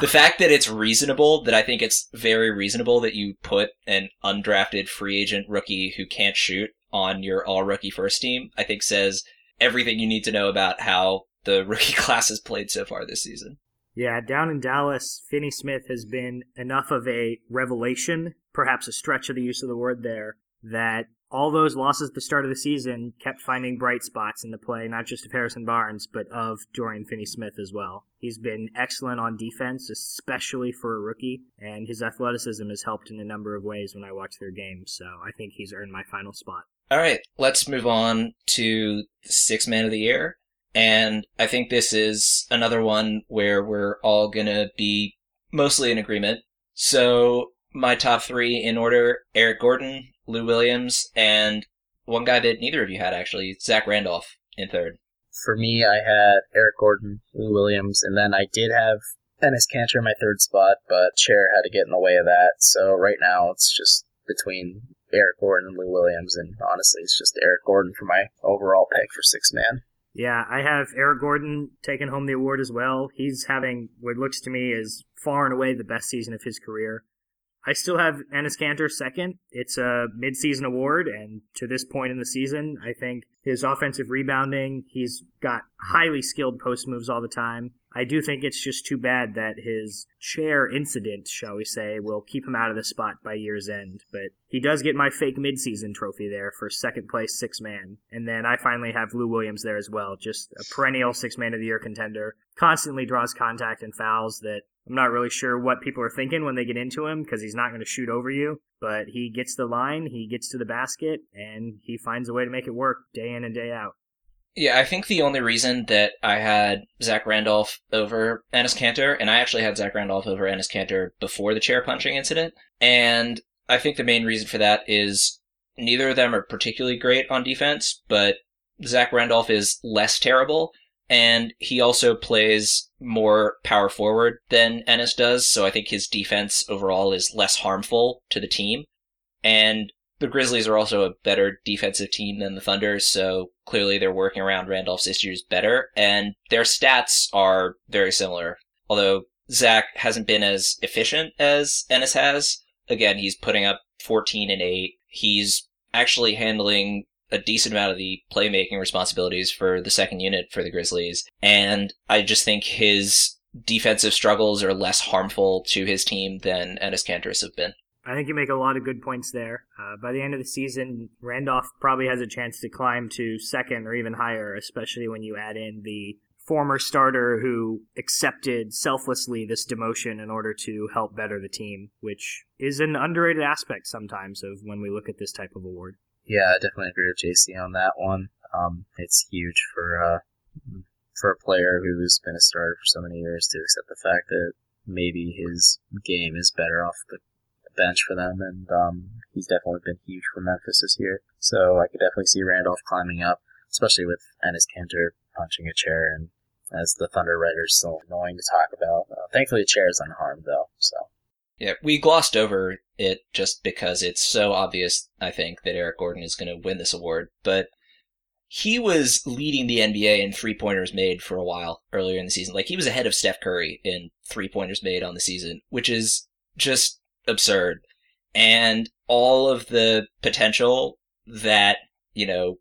the fact that it's reasonable, that I think it's very reasonable that you put an undrafted free agent rookie who can't shoot on your all rookie first team, I think says everything you need to know about how the rookie class has played so far this season. Yeah, down in Dallas, Finney Smith has been enough of a revelation, perhaps a stretch of the use of the word there, that all those losses at the start of the season kept finding bright spots in the play, not just of Harrison Barnes, but of Dorian Finney Smith as well. He's been excellent on defense, especially for a rookie, and his athleticism has helped in a number of ways when I watch their games, so I think he's earned my final spot. All right, let's move on to six man of the year. And I think this is another one where we're all going to be mostly in agreement. So, my top three in order Eric Gordon, Lou Williams, and one guy that neither of you had actually, Zach Randolph in third. For me, I had Eric Gordon, Lou Williams, and then I did have Enes Kanter in my third spot, but chair had to get in the way of that. So right now it's just between Eric Gordon and Lou Williams, and honestly, it's just Eric Gordon for my overall pick for six man. Yeah, I have Eric Gordon taking home the award as well. He's having what looks to me is far and away the best season of his career. I still have Enes Kanter second. It's a midseason award, and to this point in the season, I think his offensive rebounding, he's got highly skilled post moves all the time. I do think it's just too bad that his chair incident, shall we say, will keep him out of the spot by year's end. But he does get my fake midseason trophy there for second place six man. And then I finally have Lou Williams there as well, just a perennial six man of the year contender. Constantly draws contact and fouls that I'm not really sure what people are thinking when they get into him because he's not going to shoot over you, but he gets the line, he gets to the basket, and he finds a way to make it work day in and day out. Yeah, I think the only reason that I had Zach Randolph over Enes Kanter, and I actually had Zach Randolph over Enes Kanter before the chair punching incident, and I think the main reason for that is neither of them are particularly great on defense, but Zach Randolph is less terrible, and he also plays more power forward than Enes does, so I think his defense overall is less harmful to the team. And the Grizzlies are also a better defensive team than the Thunder, so clearly they're working around Randolph's issues better, and their stats are very similar. Although Zach hasn't been as efficient as Enes has. Again, he's putting up 14 and 8. He's actually handling a decent amount of the playmaking responsibilities for the second unit for the Grizzlies. And I just think his defensive struggles are less harmful to his team than Enes Kanter's have been. I think you make a lot of good points there. Uh, by the end of the season, Randolph probably has a chance to climb to second or even higher, especially when you add in the former starter who accepted selflessly this demotion in order to help better the team, which is an underrated aspect sometimes of when we look at this type of award. Yeah, I definitely agree with JC on that one. Um, it's huge for uh, for a player who's been a starter for so many years to accept the fact that maybe his game is better off the bench for them, and um, he's definitely been huge for Memphis this year. So I could definitely see Randolph climbing up, especially with Enes Kanter punching a chair, and as the Thunder writers still annoying to talk about. Uh, thankfully, the chair is unharmed though, so. Yeah, we glossed over it just because it's so obvious, I think, that Eric Gordon is going to win this award. But he was leading the NBA in three pointers made for a while earlier in the season. Like, he was ahead of Steph Curry in three pointers made on the season, which is just absurd. And all of the potential that, you know,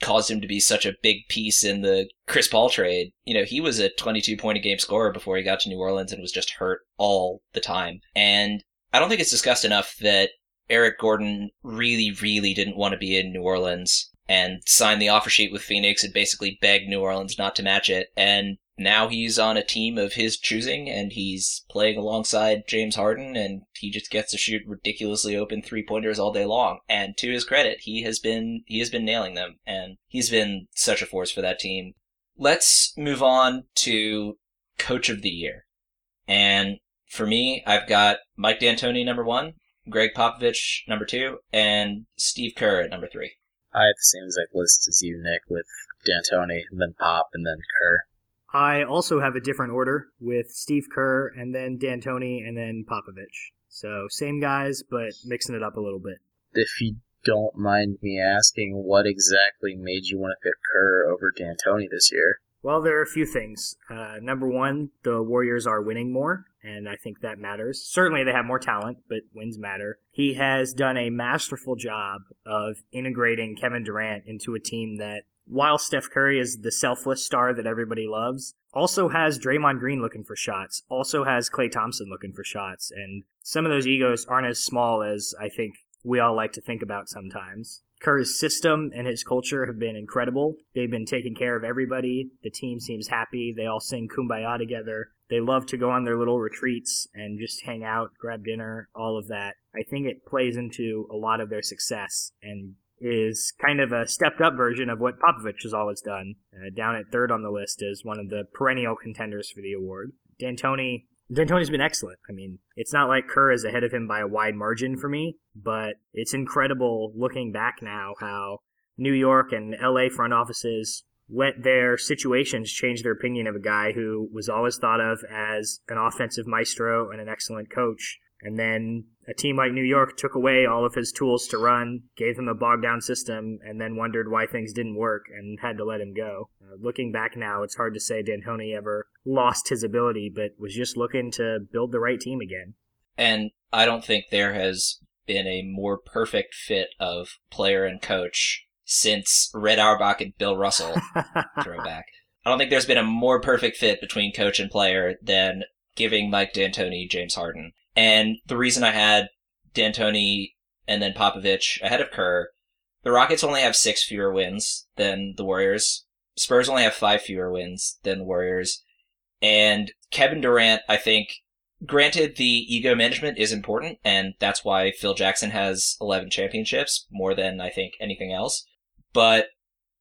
caused him to be such a big piece in the Chris Paul trade. You know, he was a 22 point a game scorer before he got to New Orleans and was just hurt all the time. And I don't think it's discussed enough that Eric Gordon really, really didn't want to be in New Orleans and signed the offer sheet with Phoenix and basically begged New Orleans not to match it. And now he's on a team of his choosing and he's playing alongside James Harden and he just gets to shoot ridiculously open three pointers all day long. And to his credit, he has been he has been nailing them and he's been such a force for that team. let's move on to coach of the year. And for me, I've got Mike D'Antoni number one, Gregg Popovich number two, and Steve Kerr at number three. I have the same exact list as you, Nick, with D'Antoni, then Pop, and then Kerr. I also have a different order with Steve Kerr and then D'Antoni and then Popovich. So same guys, but mixing it up a little bit. If you don't mind me asking, what exactly made you want to pick Kerr over D'Antoni this year? Well, there are a few things. Uh, number one, the Warriors are winning more, and I think that matters. Certainly, they have more talent, but wins matter. He has done a masterful job of integrating Kevin Durant into a team that, while Steph Curry is the selfless star that everybody loves, also has Draymond Green looking for shots, also has Klay Thompson looking for shots, and some of those egos aren't as small as I think we all like to think about sometimes. Kerr's system and his culture have been incredible. They've been taking care of everybody. The team seems happy. They all sing kumbaya together. They love to go on their little retreats and just hang out, grab dinner, all of that. I think it plays into a lot of their success and is kind of a stepped up version of what Popovich has always done. Uh, down at third on the list is one of the perennial contenders for the award. D'Antoni D'Antoni's been excellent. I mean, it's not like Kerr is ahead of him by a wide margin for me, but it's incredible looking back now how New York and LA front offices let their situations change their opinion of a guy who was always thought of as an offensive maestro and an excellent coach. And then a team like New York took away all of his tools to run, gave him a bogged down system, and then wondered why things didn't work and had to let him go. Uh, looking back now, it's hard to say D'Antoni ever lost his ability, but was just looking to build the right team again. And I don't think there has been a more perfect fit of player and coach since Red Auerbach and Bill Russell throwback. I don't think there's been a more perfect fit between coach and player than giving Mike D'Antoni James Harden. And the reason I had D'Antoni and then Popovich ahead of Kerr, the Rockets only have six fewer wins than the Warriors. Spurs only have five fewer wins than the Warriors. And Kevin Durant, I think, granted the ego management is important, and that's why Phil Jackson has 11 championships, more than I think anything else. But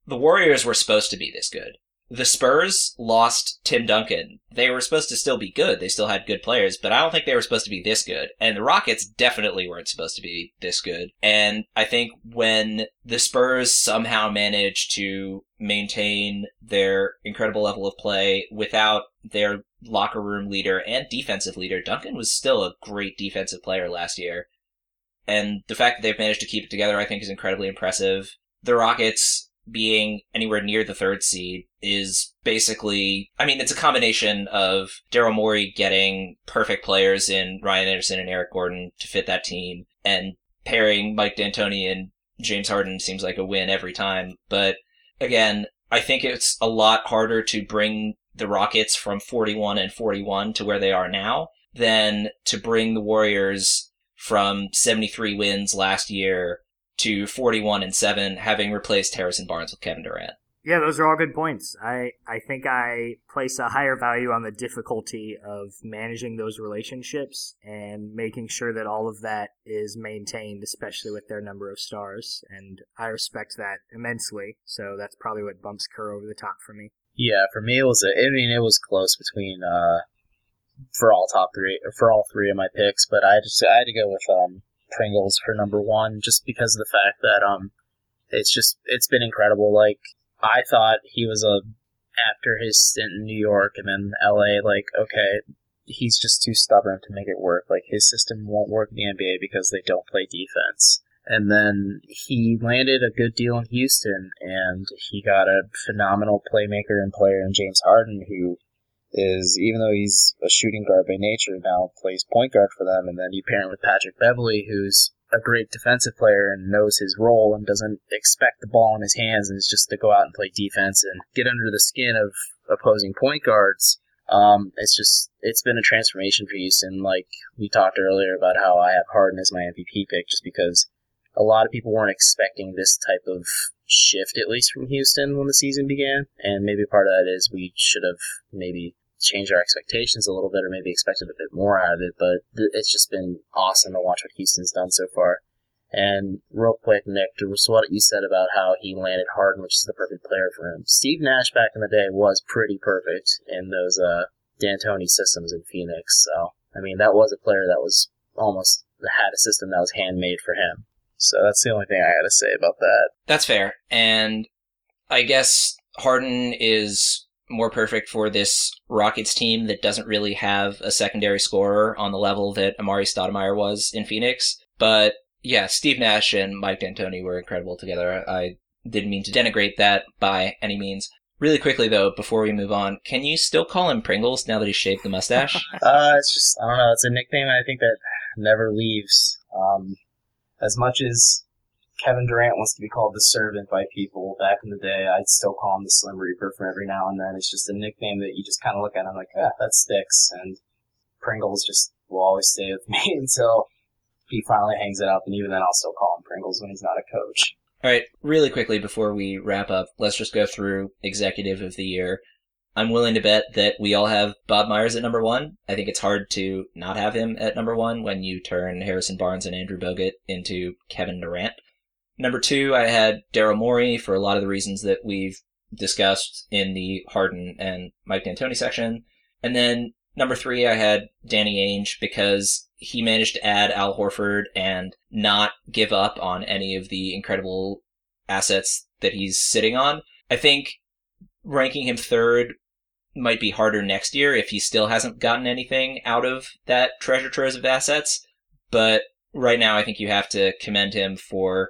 the Warriors were supposed to be this good the Spurs lost Tim Duncan. They were supposed to still be good. They still had good players, but I don't think they were supposed to be this good. And the Rockets definitely weren't supposed to be this good. And I think when the Spurs somehow managed to maintain their incredible level of play without their locker room leader and defensive leader, Duncan was still a great defensive player last year. And the fact that they've managed to keep it together, I think, is incredibly impressive. The Rockets being anywhere near the third seed is basically, I mean, it's a combination of Daryl Morey getting perfect players in Ryan Anderson and Eric Gordon to fit that team, and pairing Mike D'Antoni and James Harden seems like a win every time. But again, I think it's a lot harder to bring the Rockets from 41 and 41 to where they are now than to bring the Warriors from 73 wins last year to 41 and 7, having replaced Harrison Barnes with Kevin Durant. Yeah, those are all good points. I, I think I place a higher value on the difficulty of managing those relationships and making sure that all of that is maintained, especially with their number of stars. And I respect that immensely. So that's probably what bumps Kerr over the top for me. Yeah, for me it was a, I mean it was close between uh for all top three for all three of my picks, but I just I had to go with um Pringles for number one, just because of the fact that um, it's just it's been incredible. Like I thought he was a after his stint in New York and then L.A. Like okay, he's just too stubborn to make it work. Like his system won't work in the NBA because they don't play defense. And then he landed a good deal in Houston, and he got a phenomenal playmaker and player in James Harden, who is even though he's a shooting guard by nature, now plays point guard for them, and then you pair him with Patrick Beverley, who's a great defensive player and knows his role and doesn't expect the ball in his hands and is just to go out and play defense and get under the skin of opposing point guards. Um, it's just it's been a transformation for Houston. Like we talked earlier about how I have Harden as my MVP pick, just because a lot of people weren't expecting this type of shift, at least from Houston when the season began. And maybe part of that is we should have maybe changed our expectations a little bit or maybe expected a bit more out of it. But th- it's just been awesome to watch what Houston's done so far. And real quick, Nick, to what you said about how he landed Harden, which is the perfect player for him. Steve Nash back in the day was pretty perfect in those uh, D'Antoni systems in Phoenix. So, I mean, that was a player that was almost had a system that was handmade for him. So that's the only thing I got to say about that. That's fair. And I guess Harden is more perfect for this Rockets team that doesn't really have a secondary scorer on the level that Amar'e Stoudemire was in Phoenix. But yeah, Steve Nash and Mike D'Antoni were incredible together. I didn't mean to denigrate that by any means. Really quickly though, before we move on, can you still call him Pringles now that he's shaved the mustache? uh, it's just I don't know. It's a nickname I think that never leaves. Um, as much as Kevin Durant wants to be called the servant by people back in the day, I'd still call him the Slim Reaper from every now and then. It's just a nickname that you just kind of look at and I'm like, ah, that sticks. And Pringles just will always stay with me until he finally hangs it up, and even then I'll still call him Pringles when he's not a coach. All right, really quickly before we wrap up, let's just go through executive of the year. I'm willing to bet that we all have Bob Myers at number one. I think it's hard to not have him at number one when you turn Harrison Barnes and Andrew Bogut into Kevin Durant. Number two, I had Daryl Morey for a lot of the reasons that we've discussed in the Harden and Mike D'Antoni section. And then number three, I had Danny Ainge because he managed to add Al Horford and not give up on any of the incredible assets that he's sitting on. I think ranking him third might be harder next year if he still hasn't gotten anything out of that treasure trove of assets. But right now, I think you have to commend him for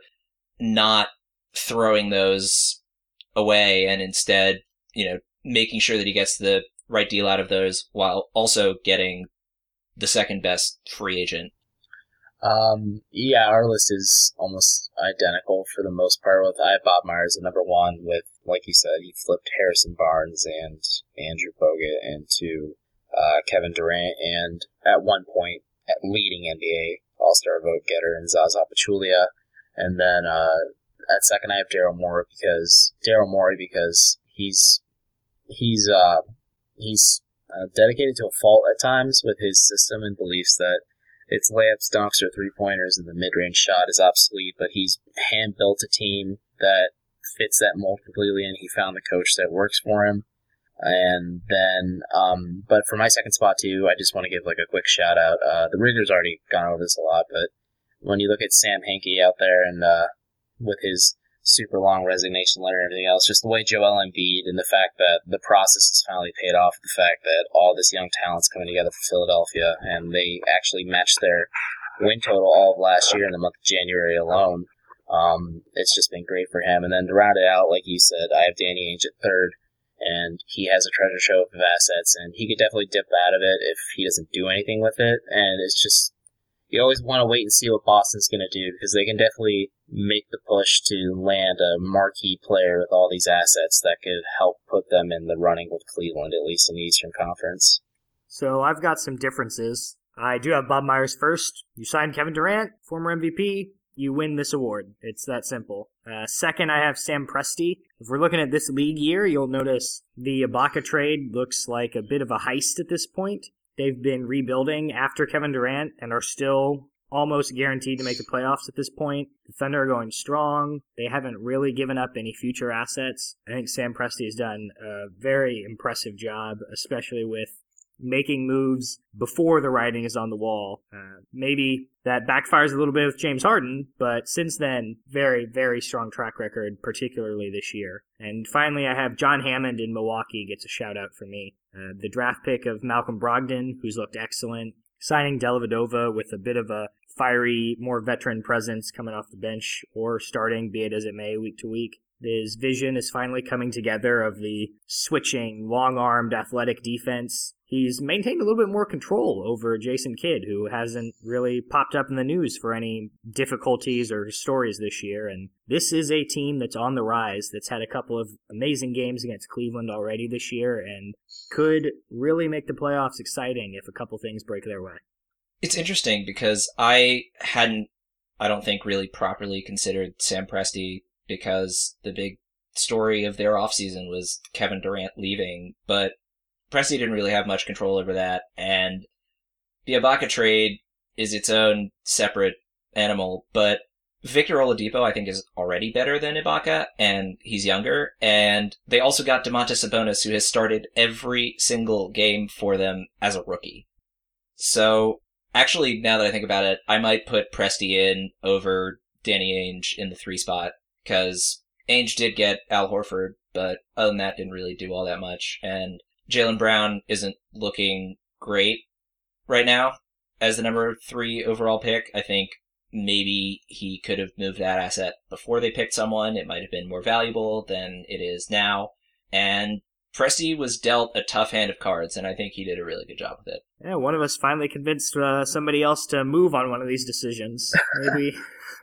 not throwing those away and instead, you know, making sure that he gets the right deal out of those while also getting the second best free agent? Um, yeah, our list is almost identical for the most part. With I have Bob Myers at number one. With like you said, he flipped Harrison Barnes and Andrew Bogut into uh, Kevin Durant, and at one point, at leading NBA All Star vote getter in Zaza Pachulia, and then uh, at second I have Daryl Morey because Daryl Morey because he's he's uh he's uh, dedicated to a fault at times with his system and beliefs that its layups, dunks, or three pointers, and the mid range shot is obsolete. But he's hand built a team that fits that mold completely, and he found the coach that works for him. And then, um, but for my second spot too, I just want to give like a quick shout out. Uh, the Rigger's already gone over this a lot, but when you look at Sam Hinkie out there and uh, with his super long resignation letter and everything else. Just the way Joel Embiid and the fact that the process has finally paid off. The fact that all this young talent's coming together for Philadelphia and they actually matched their win total all of last year in the month of January alone. Um, it's just been great for him. And then to round it out, like you said, I have Danny Ainge at third, and he has a treasure trove of assets, and he could definitely dip out of it if he doesn't do anything with it. And it's just you always want to wait and see what Boston's going to do because they can definitely make the push to land a marquee player with all these assets that could help put them in the running with Cleveland, at least in the Eastern Conference. So I've got some differences. I do have Bob Myers first. You signed Kevin Durant, former MVP. You win this award. It's that simple. Uh, second, I have Sam Presti. If we're looking at this league year, you'll notice the Ibaka trade looks like a bit of a heist at this point. They've been rebuilding after Kevin Durant and are still almost guaranteed to make the playoffs at this point. The Thunder are going strong. They haven't really given up any future assets. I think Sam Presti has done a very impressive job, especially with making moves before the writing is on the wall. Uh, maybe that backfires a little bit with James Harden, but since then, very, very strong track record, particularly this year. And finally, I have John Hammond in Milwaukee gets a shout out for me. Uh, the draft pick of Malcolm Brogdon, who's looked excellent. Signing Dellavedova with a bit of a fiery, more veteran presence coming off the bench or starting, be it as it may, week to week. His vision is finally coming together of the switching, long armed, athletic defense. He's maintained a little bit more control over Jason Kidd, who hasn't really popped up in the news for any difficulties or stories this year. And this is a team that's on the rise, that's had a couple of amazing games against Cleveland already this year, and could really make the playoffs exciting if a couple things break their way. It's interesting because I hadn't, I don't think, really properly considered Sam Presti because the big story of their offseason was Kevin Durant leaving, but Presti didn't really have much control over that, and the Ibaka trade is its own separate animal, but Victor Oladipo, I think, is already better than Ibaka, and he's younger. And they also got Domantas Sabonis, who has started every single game for them as a rookie. So, actually, now that I think about it, I might put Presti in over Danny Ainge in the three spot, because Ainge did get Al Horford, but other than that, didn't really do all that much. And Jaylen Brown isn't looking great right now as the number three overall pick. I think maybe he could have moved that asset before they picked someone. It might have been more valuable than it is now. And Presti was dealt a tough hand of cards, and I think he did a really good job with it. Yeah, one of us finally convinced uh, somebody else to move on one of these decisions. Maybe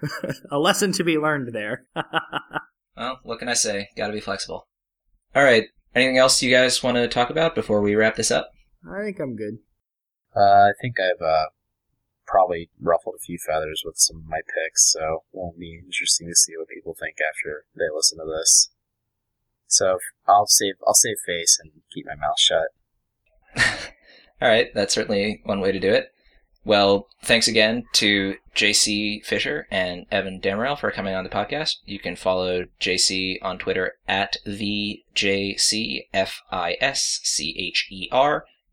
a lesson to be learned there. well, what can I say? Got to be flexible. All right. Anything else you guys want to talk about before we wrap this up? I think I'm good. Uh, I think I've uh, probably ruffled a few feathers with some of my picks, so it won't be interesting to see what people think after they listen to this. So I'll save I'll save face and keep my mouth shut. All right, that's certainly one way to do it. Well, thanks again to JC Fisher and Evan Dammarell for coming on the podcast. You can follow JC on Twitter at the JCFISCHER.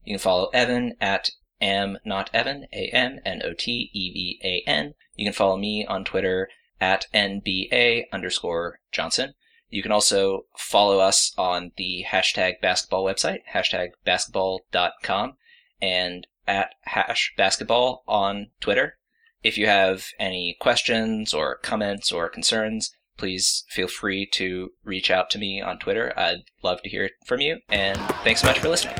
You can follow Evan at am not Evan, A M N O T E V A N. You can follow me on Twitter at NBA underscore Johnson. You can also follow us on the hashtag basketball website, hashtag basketball.com, and at hash basketball on Twitter. If you have any questions or comments or concerns, please feel free to reach out to me on Twitter. I'd love to hear from you, and thanks so much for listening.